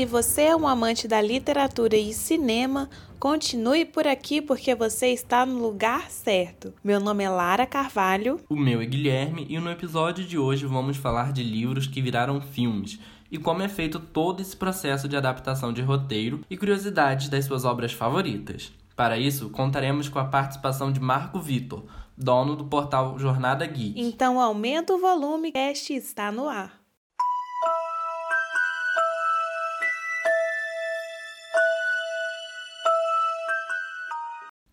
se você é um amante da literatura e cinema, continue por aqui porque você está no lugar certo. Meu nome é Lara Carvalho. O meu é Guilherme e no episódio de hoje vamos falar de livros que viraram filmes e como é feito todo esse processo de adaptação de roteiro e curiosidades das suas obras favoritas. Para isso, contaremos com a participação de Marco Vitor, dono do portal Jornada Geek. Então aumenta o volume, este está no ar.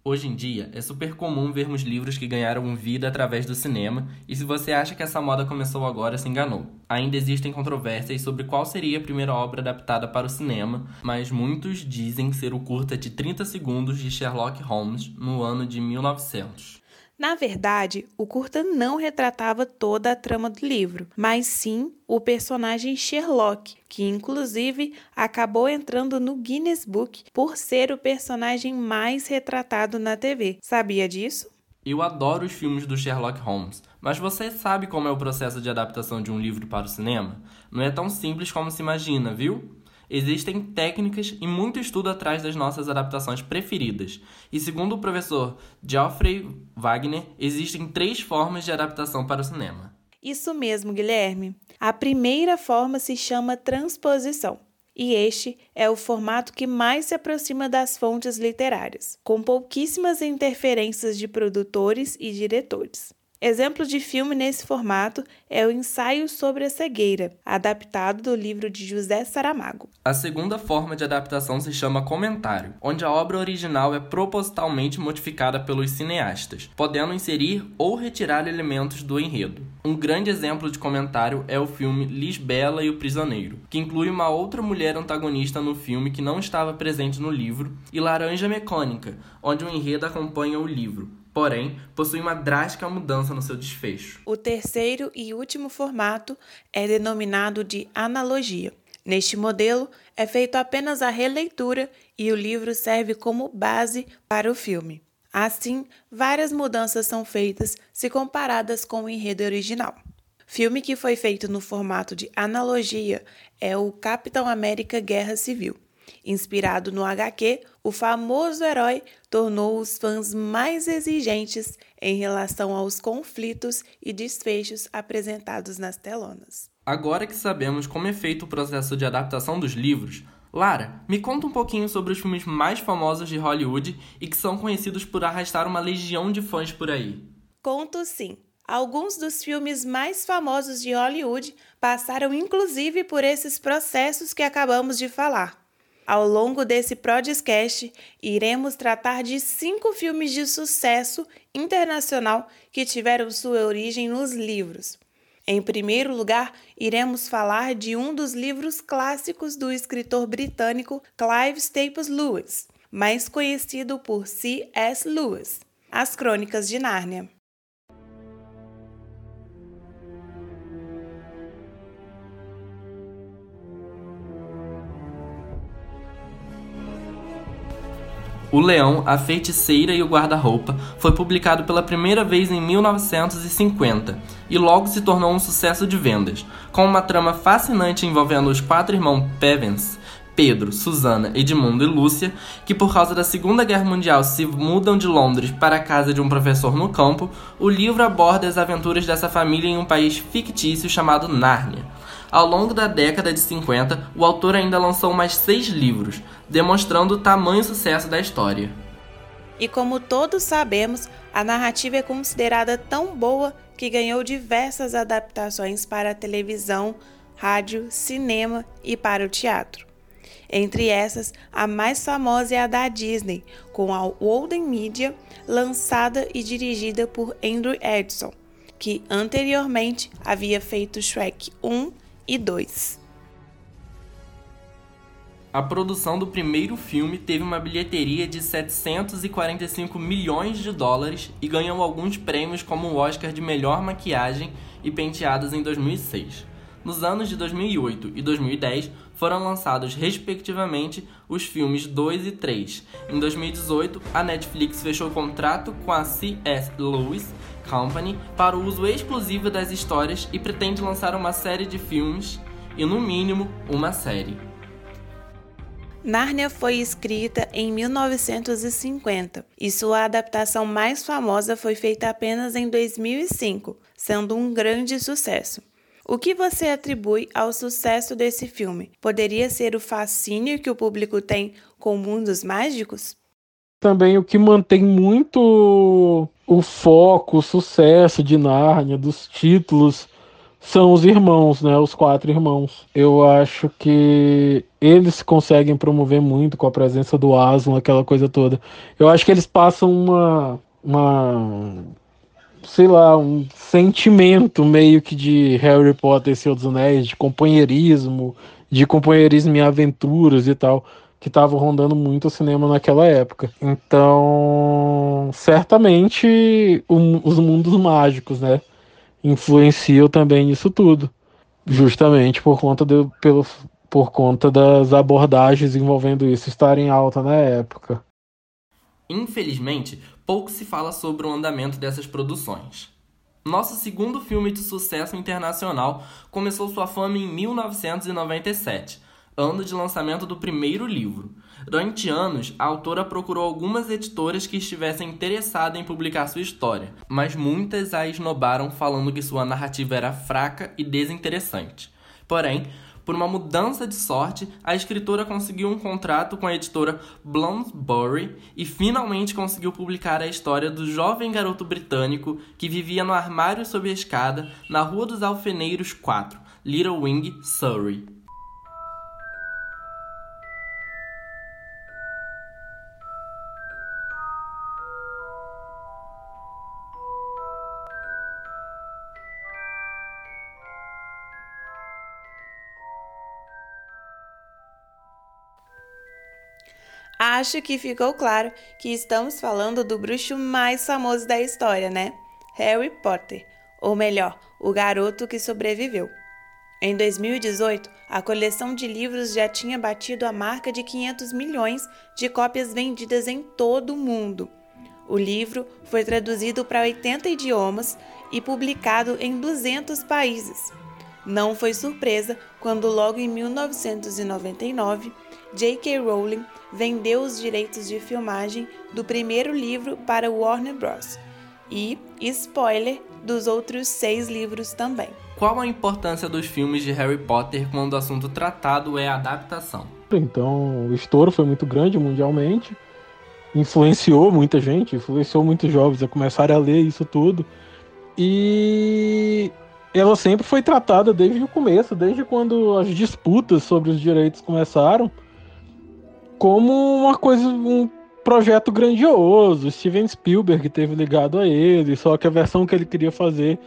Hoje em dia, é super comum vermos livros que ganharam vida através do cinema, e se você acha que essa moda começou agora, se enganou. Ainda existem controvérsias sobre qual seria a primeira obra adaptada para o cinema, mas muitos dizem ser o curta de 30 segundos de Sherlock Holmes no ano de 1900. Na verdade, o curta não retratava toda a trama do livro, mas sim o personagem Sherlock, que inclusive acabou entrando no Guinness Book por ser o personagem mais retratado na TV. Sabia disso? Eu adoro os filmes do Sherlock Holmes, mas você sabe como é o processo de adaptação de um livro para o cinema? Não é tão simples como se imagina, viu? Existem técnicas e muito estudo atrás das nossas adaptações preferidas. E segundo o professor Geoffrey Wagner, existem três formas de adaptação para o cinema. Isso mesmo, Guilherme. A primeira forma se chama transposição. E este é o formato que mais se aproxima das fontes literárias, com pouquíssimas interferências de produtores e diretores. Exemplo de filme nesse formato é o Ensaio sobre a Cegueira, adaptado do livro de José Saramago. A segunda forma de adaptação se chama comentário, onde a obra original é propositalmente modificada pelos cineastas, podendo inserir ou retirar elementos do enredo. Um grande exemplo de comentário é o filme Lisbela e o Prisioneiro, que inclui uma outra mulher antagonista no filme que não estava presente no livro, e Laranja Mecânica, onde o enredo acompanha o livro, porém possui uma drástica mudança no seu desfecho. O terceiro e último formato é denominado de analogia. Neste modelo, é feito apenas a releitura e o livro serve como base para o filme. Assim, várias mudanças são feitas se comparadas com o enredo original. Filme que foi feito no formato de analogia é o Capitão América Guerra Civil. Inspirado no HQ, o famoso herói tornou os fãs mais exigentes em relação aos conflitos e desfechos apresentados nas telonas. Agora que sabemos como é feito o processo de adaptação dos livros, Lara, me conta um pouquinho sobre os filmes mais famosos de Hollywood e que são conhecidos por arrastar uma legião de fãs por aí. Conto sim. Alguns dos filmes mais famosos de Hollywood passaram inclusive por esses processos que acabamos de falar. Ao longo desse podcast, iremos tratar de cinco filmes de sucesso internacional que tiveram sua origem nos livros. Em primeiro lugar, iremos falar de um dos livros clássicos do escritor britânico Clive Staples Lewis, mais conhecido por C.S. Lewis, As Crônicas de Nárnia. O Leão, a Feiticeira e o Guarda-Roupa foi publicado pela primeira vez em 1950 e logo se tornou um sucesso de vendas, com uma trama fascinante envolvendo os quatro irmãos Pevens, Pedro, Susana, Edmundo e Lúcia, que por causa da Segunda Guerra Mundial se mudam de Londres para a casa de um professor no campo, o livro aborda as aventuras dessa família em um país fictício chamado Nárnia. Ao longo da década de 50, o autor ainda lançou mais seis livros, demonstrando o tamanho sucesso da história. E como todos sabemos, a narrativa é considerada tão boa que ganhou diversas adaptações para a televisão, rádio, cinema e para o teatro. Entre essas, a mais famosa é a da Disney, com a Walden Media, lançada e dirigida por Andrew Edson, que anteriormente havia feito Shrek 1 e 2. A produção do primeiro filme teve uma bilheteria de 745 milhões de dólares e ganhou alguns prêmios como o Oscar de melhor maquiagem e penteados em 2006. Nos anos de 2008 e 2010 foram lançados, respectivamente, os filmes 2 e 3. Em 2018, a Netflix fechou contrato com a C.S. Lewis Company para o uso exclusivo das histórias e pretende lançar uma série de filmes e, no mínimo, uma série. Nárnia foi escrita em 1950 e sua adaptação mais famosa foi feita apenas em 2005, sendo um grande sucesso. O que você atribui ao sucesso desse filme? Poderia ser o fascínio que o público tem com mundos mágicos? Também o que mantém muito o foco, o sucesso de Nárnia, dos títulos são os irmãos, né? Os quatro irmãos. Eu acho que eles conseguem promover muito com a presença do Aslan, aquela coisa toda. Eu acho que eles passam uma, uma sei lá, um sentimento meio que de Harry Potter e Senhor dos Anéis, de companheirismo, de companheirismo em aventuras e tal, que estava rondando muito o cinema naquela época. Então, certamente os mundos mágicos, né? influenciam também nisso tudo. Justamente por conta, de, pelo, por conta das abordagens envolvendo isso estarem alta na época. Infelizmente, pouco se fala sobre o andamento dessas produções. Nosso segundo filme de sucesso internacional começou sua fama em 1997, ano de lançamento do primeiro livro. Durante anos, a autora procurou algumas editoras que estivessem interessadas em publicar sua história, mas muitas a esnobaram falando que sua narrativa era fraca e desinteressante. Porém, por uma mudança de sorte, a escritora conseguiu um contrato com a editora Bloomsbury e finalmente conseguiu publicar a história do jovem garoto britânico que vivia no armário sob a escada na Rua dos Alfeneiros 4, Little Wing, Surrey. Acho que ficou claro que estamos falando do bruxo mais famoso da história, né? Harry Potter, ou melhor, o garoto que sobreviveu. Em 2018, a coleção de livros já tinha batido a marca de 500 milhões de cópias vendidas em todo o mundo. O livro foi traduzido para 80 idiomas e publicado em 200 países. Não foi surpresa quando, logo em 1999, J.K. Rowling vendeu os direitos de filmagem do primeiro livro para Warner Bros. E, spoiler, dos outros seis livros também. Qual a importância dos filmes de Harry Potter quando o assunto tratado é a adaptação? Então, o estouro foi muito grande mundialmente, influenciou muita gente, influenciou muitos jovens a começarem a ler isso tudo. E ela sempre foi tratada desde o começo, desde quando as disputas sobre os direitos começaram como uma coisa, um projeto grandioso. Steven Spielberg teve ligado a ele, só que a versão que ele queria fazer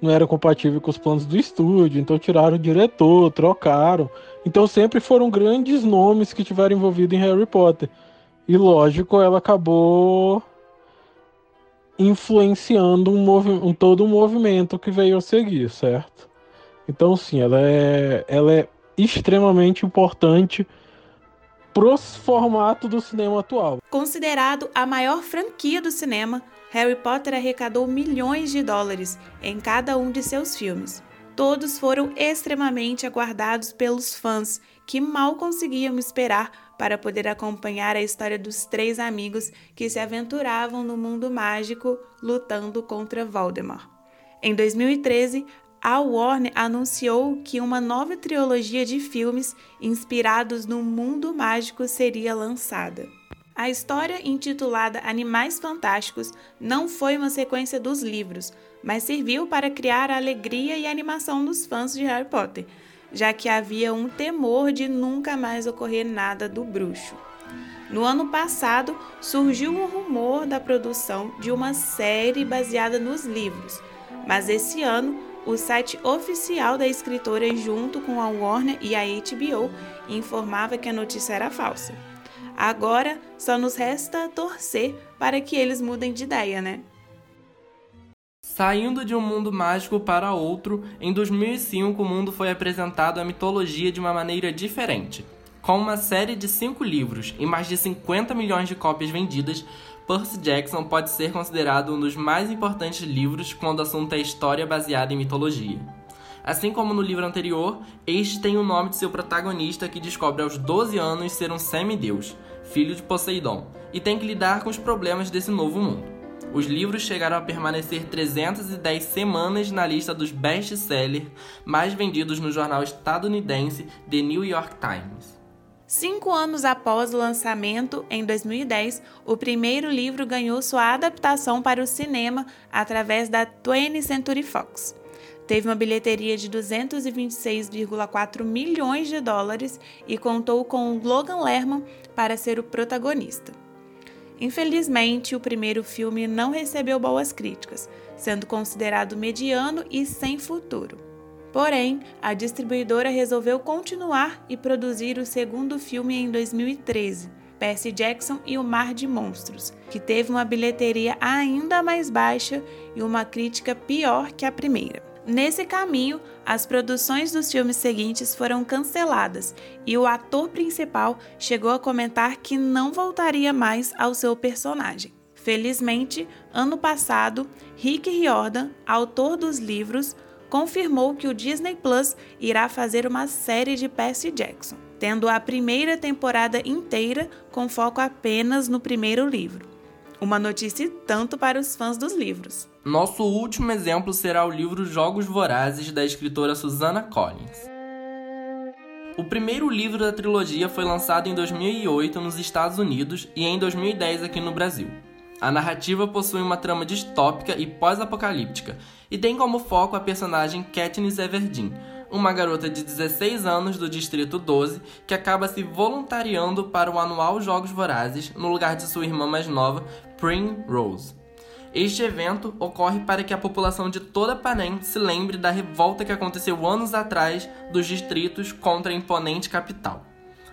não era compatível com os planos do estúdio, então tiraram o diretor, trocaram. Então sempre foram grandes nomes que tiveram envolvido em Harry Potter. E lógico, ela acabou influenciando um, um todo um movimento que veio a seguir, certo? Então sim, ela é, ela é extremamente importante pro formato do cinema atual. Considerado a maior franquia do cinema, Harry Potter arrecadou milhões de dólares em cada um de seus filmes. Todos foram extremamente aguardados pelos fãs, que mal conseguiam esperar para poder acompanhar a história dos três amigos que se aventuravam no mundo mágico lutando contra Voldemort. Em 2013, a Warner anunciou que uma nova trilogia de filmes inspirados no mundo mágico seria lançada. A história, intitulada Animais Fantásticos, não foi uma sequência dos livros, mas serviu para criar a alegria e animação dos fãs de Harry Potter, já que havia um temor de nunca mais ocorrer nada do bruxo. No ano passado, surgiu o um rumor da produção de uma série baseada nos livros, mas esse ano o site oficial da escritora, junto com a Warner e a HBO, informava que a notícia era falsa. Agora só nos resta torcer para que eles mudem de ideia, né? Saindo de um mundo mágico para outro, em 2005 o mundo foi apresentado à mitologia de uma maneira diferente. Com uma série de cinco livros e mais de 50 milhões de cópias vendidas, Percy Jackson pode ser considerado um dos mais importantes livros quando o assunto é história baseada em mitologia. Assim como no livro anterior, este tem o nome de seu protagonista que descobre aos 12 anos ser um semideus, filho de Poseidon, e tem que lidar com os problemas desse novo mundo. Os livros chegaram a permanecer 310 semanas na lista dos best-sellers mais vendidos no jornal estadunidense The New York Times. Cinco anos após o lançamento, em 2010, o primeiro livro ganhou sua adaptação para o cinema através da 20th Century Fox. Teve uma bilheteria de 226,4 milhões de dólares e contou com Logan Lerman para ser o protagonista. Infelizmente, o primeiro filme não recebeu boas críticas, sendo considerado mediano e sem futuro. Porém, a distribuidora resolveu continuar e produzir o segundo filme em 2013, Percy Jackson e o Mar de Monstros, que teve uma bilheteria ainda mais baixa e uma crítica pior que a primeira. Nesse caminho, as produções dos filmes seguintes foram canceladas e o ator principal chegou a comentar que não voltaria mais ao seu personagem. Felizmente, ano passado, Rick Riordan, autor dos livros, confirmou que o Disney Plus irá fazer uma série de Percy Jackson, tendo a primeira temporada inteira com foco apenas no primeiro livro. Uma notícia tanto para os fãs dos livros. Nosso último exemplo será o livro Jogos Vorazes da escritora Susana Collins. O primeiro livro da trilogia foi lançado em 2008 nos Estados Unidos e em 2010 aqui no Brasil. A narrativa possui uma trama distópica e pós-apocalíptica, e tem como foco a personagem Katniss Everdeen, uma garota de 16 anos do Distrito 12 que acaba se voluntariando para o anual Jogos Vorazes no lugar de sua irmã mais nova, Rose. Este evento ocorre para que a população de toda Panem se lembre da revolta que aconteceu anos atrás dos distritos contra a imponente capital.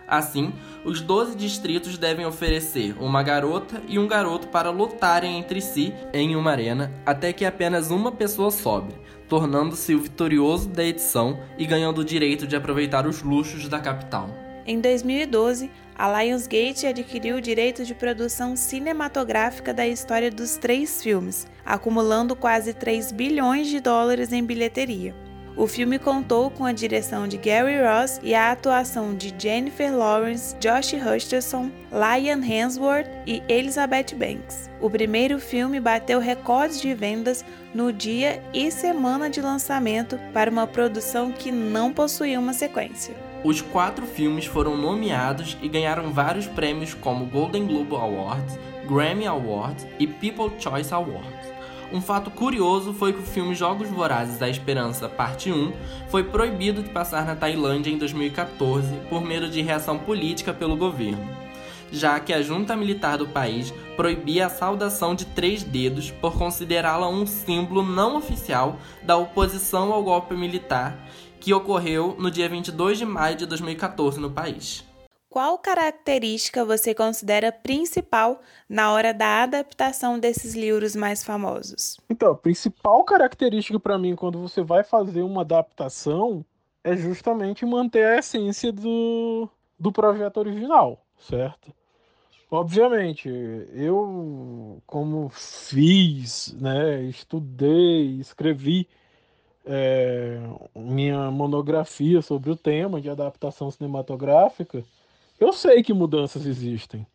Assim, os 12 distritos devem oferecer uma garota e um garoto para lutarem entre si em uma arena até que apenas uma pessoa sobre, tornando-se o vitorioso da edição e ganhando o direito de aproveitar os luxos da capital. Em 2012, a Lionsgate adquiriu o direito de produção cinematográfica da história dos três filmes, acumulando quase 3 bilhões de dólares em bilheteria. O filme contou com a direção de Gary Ross e a atuação de Jennifer Lawrence, Josh Hutcherson, Liam Hemsworth e Elizabeth Banks. O primeiro filme bateu recordes de vendas no dia e semana de lançamento para uma produção que não possuía uma sequência. Os quatro filmes foram nomeados e ganharam vários prêmios como Golden Globe Awards, Grammy Awards e People Choice Awards. Um fato curioso foi que o filme Jogos Vorazes da Esperança, parte 1, foi proibido de passar na Tailândia em 2014 por medo de reação política pelo governo, já que a junta militar do país proibia a saudação de três dedos por considerá-la um símbolo não oficial da oposição ao golpe militar que ocorreu no dia 22 de maio de 2014 no país. Qual característica você considera principal na hora da adaptação desses livros mais famosos? Então, a principal característica para mim quando você vai fazer uma adaptação é justamente manter a essência do, do projeto original, certo? Obviamente, eu como fiz, né, estudei, escrevi é, minha monografia sobre o tema de adaptação cinematográfica, eu sei que mudanças existem.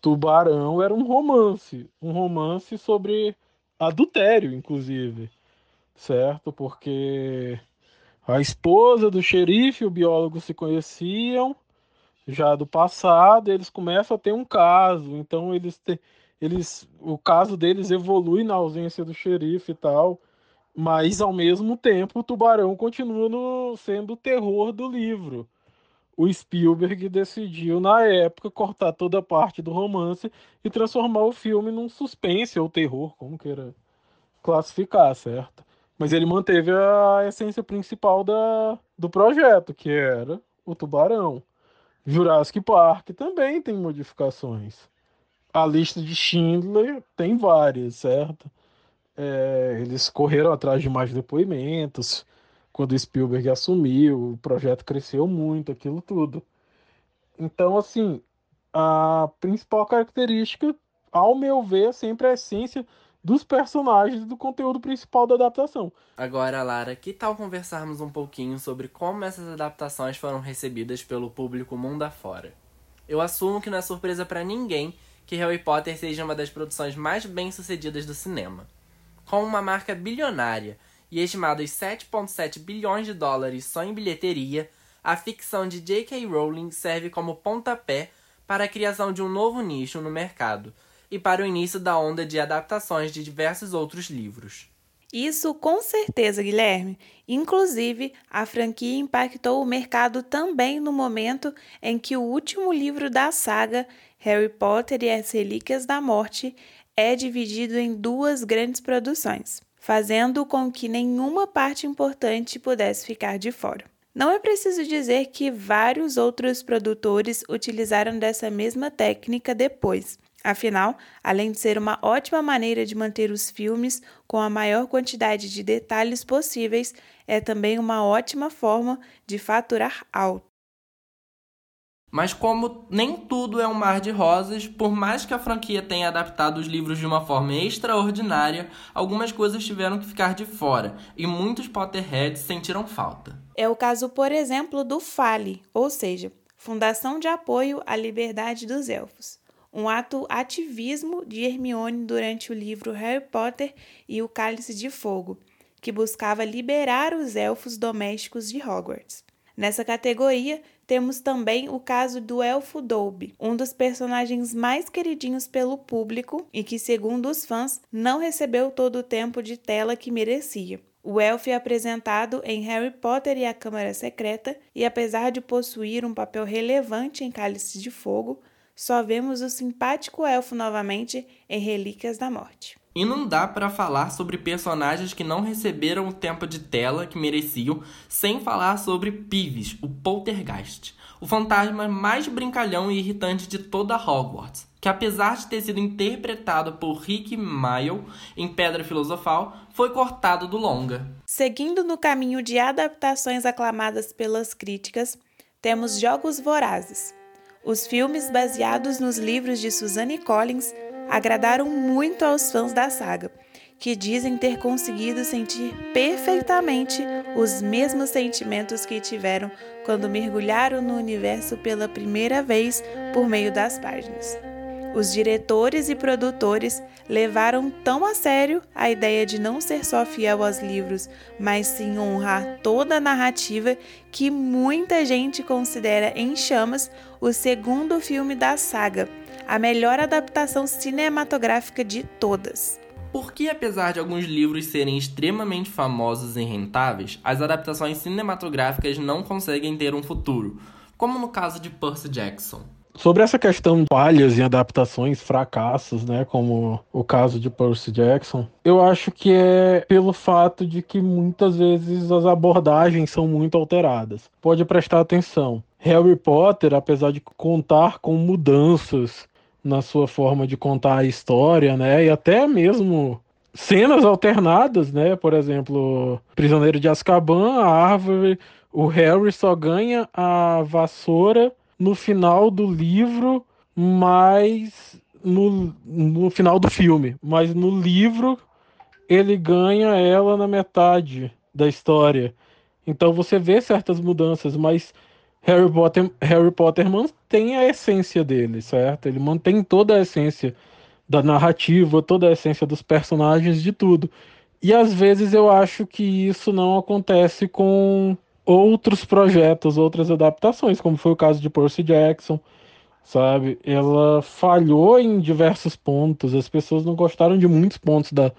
Tubarão era um romance, um romance sobre adultério, inclusive, certo? Porque a esposa do xerife e o biólogo se conheciam já do passado, eles começam a ter um caso, então eles te, eles o caso deles evolui na ausência do xerife e tal, mas ao mesmo tempo o tubarão continua no, sendo o terror do livro o Spielberg decidiu, na época, cortar toda a parte do romance e transformar o filme num suspense ou terror, como queira classificar, certo? Mas ele manteve a essência principal da, do projeto, que era o tubarão. Jurassic Park também tem modificações. A lista de Schindler tem várias, certo? É, eles correram atrás de mais depoimentos quando Spielberg assumiu, o projeto cresceu muito, aquilo tudo. Então, assim, a principal característica, ao meu ver, é sempre a essência dos personagens e do conteúdo principal da adaptação. Agora, Lara, que tal conversarmos um pouquinho sobre como essas adaptações foram recebidas pelo público mundo afora? Eu assumo que não é surpresa para ninguém que Harry Potter seja uma das produções mais bem-sucedidas do cinema. Com uma marca bilionária e estimados 7,7 bilhões de dólares só em bilheteria, a ficção de J.K. Rowling serve como pontapé para a criação de um novo nicho no mercado e para o início da onda de adaptações de diversos outros livros. Isso com certeza, Guilherme. Inclusive, a franquia impactou o mercado também no momento em que o último livro da saga, Harry Potter e as Relíquias da Morte, é dividido em duas grandes produções, fazendo com que nenhuma parte importante pudesse ficar de fora. Não é preciso dizer que vários outros produtores utilizaram dessa mesma técnica depois. Afinal, além de ser uma ótima maneira de manter os filmes com a maior quantidade de detalhes possíveis, é também uma ótima forma de faturar alto. Mas como nem tudo é um mar de rosas, por mais que a franquia tenha adaptado os livros de uma forma extraordinária, algumas coisas tiveram que ficar de fora e muitos Potterheads sentiram falta. É o caso, por exemplo, do FALE, ou seja, Fundação de Apoio à Liberdade dos Elfos, um ato ativismo de Hermione durante o livro Harry Potter e o Cálice de Fogo, que buscava liberar os elfos domésticos de Hogwarts. Nessa categoria, temos também o caso do Elfo Dobby, um dos personagens mais queridinhos pelo público e que, segundo os fãs, não recebeu todo o tempo de tela que merecia. O elfo é apresentado em Harry Potter e a Câmara Secreta, e apesar de possuir um papel relevante em Cálice de Fogo, só vemos o simpático elfo novamente em Relíquias da Morte. E não dá para falar sobre personagens que não receberam o tempo de tela que mereciam, sem falar sobre Pives, o Poltergeist, o fantasma mais brincalhão e irritante de toda Hogwarts, que apesar de ter sido interpretado por Rick Mayall em Pedra Filosofal, foi cortado do longa. Seguindo no caminho de adaptações aclamadas pelas críticas, temos Jogos Vorazes. Os filmes baseados nos livros de Suzanne Collins agradaram muito aos fãs da saga, que dizem ter conseguido sentir perfeitamente os mesmos sentimentos que tiveram quando mergulharam no universo pela primeira vez por meio das páginas. Os diretores e produtores levaram tão a sério a ideia de não ser só fiel aos livros, mas sim honrar toda a narrativa que muita gente considera em chamas o segundo filme da saga, a melhor adaptação cinematográfica de todas. Por que, apesar de alguns livros serem extremamente famosos e rentáveis, as adaptações cinematográficas não conseguem ter um futuro, como no caso de Percy Jackson? Sobre essa questão de falhas em adaptações, fracassos, né, como o caso de Percy Jackson, eu acho que é pelo fato de que muitas vezes as abordagens são muito alteradas. Pode prestar atenção. Harry Potter, apesar de contar com mudanças na sua forma de contar a história, né? E até mesmo cenas alternadas, né? Por exemplo, Prisioneiro de Azkaban, a árvore, o Harry só ganha a vassoura no final do livro, mas no, no final do filme, mas no livro ele ganha ela na metade da história. Então você vê certas mudanças, mas Harry Potter, Harry Potter mantém a essência dele, certo? Ele mantém toda a essência da narrativa, toda a essência dos personagens, de tudo. E às vezes eu acho que isso não acontece com outros projetos, outras adaptações, como foi o caso de Percy Jackson, sabe? Ela falhou em diversos pontos, as pessoas não gostaram de muitos pontos da,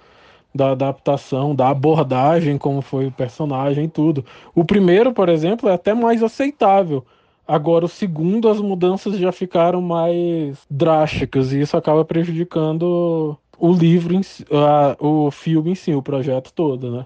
da adaptação, da abordagem, como foi o personagem tudo. O primeiro, por exemplo, é até mais aceitável. Agora, o segundo, as mudanças já ficaram mais drásticas e isso acaba prejudicando o livro, em, a, o filme em si, o projeto todo, né?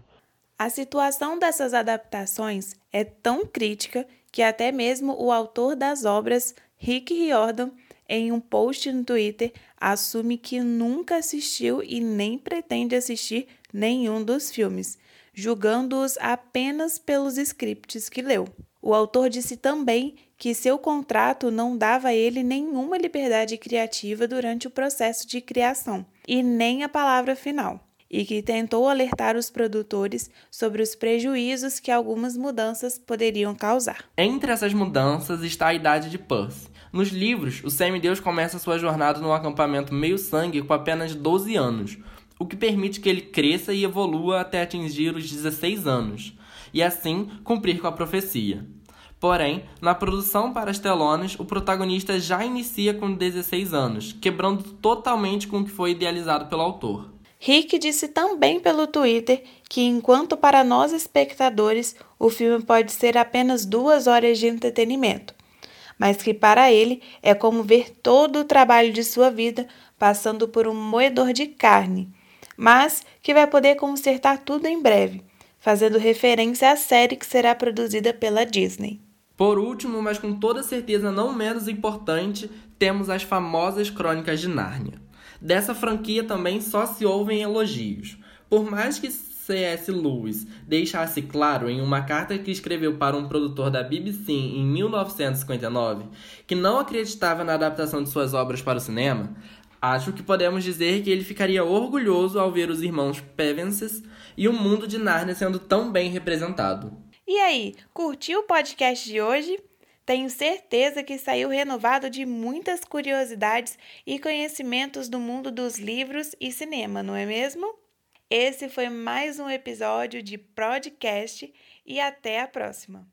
A situação dessas adaptações é tão crítica que até mesmo o autor das obras, Rick Riordan, em um post no Twitter, assume que nunca assistiu e nem pretende assistir nenhum dos filmes, julgando-os apenas pelos scripts que leu. O autor disse também que seu contrato não dava a ele nenhuma liberdade criativa durante o processo de criação, e nem a palavra final, e que tentou alertar os produtores sobre os prejuízos que algumas mudanças poderiam causar. Entre essas mudanças está a idade de Percy. Nos livros, o semideus começa sua jornada num acampamento meio-sangue com apenas 12 anos, o que permite que ele cresça e evolua até atingir os 16 anos, e assim cumprir com a profecia. Porém, na produção para as telonas, o protagonista já inicia com 16 anos, quebrando totalmente com o que foi idealizado pelo autor. Rick disse também pelo Twitter que, enquanto para nós espectadores o filme pode ser apenas duas horas de entretenimento, mas que para ele é como ver todo o trabalho de sua vida passando por um moedor de carne, mas que vai poder consertar tudo em breve, fazendo referência à série que será produzida pela Disney. Por último, mas com toda certeza não menos importante, temos as famosas Crônicas de Nárnia. Dessa franquia também só se ouvem elogios. Por mais que C.S. Lewis deixasse claro em uma carta que escreveu para um produtor da BBC em 1959 que não acreditava na adaptação de suas obras para o cinema, acho que podemos dizer que ele ficaria orgulhoso ao ver os irmãos Pevenses e o mundo de Nárnia sendo tão bem representado. E aí, curtiu o podcast de hoje? Tenho certeza que saiu renovado de muitas curiosidades e conhecimentos do mundo dos livros e cinema, não é mesmo? Esse foi mais um episódio de podcast e até a próxima!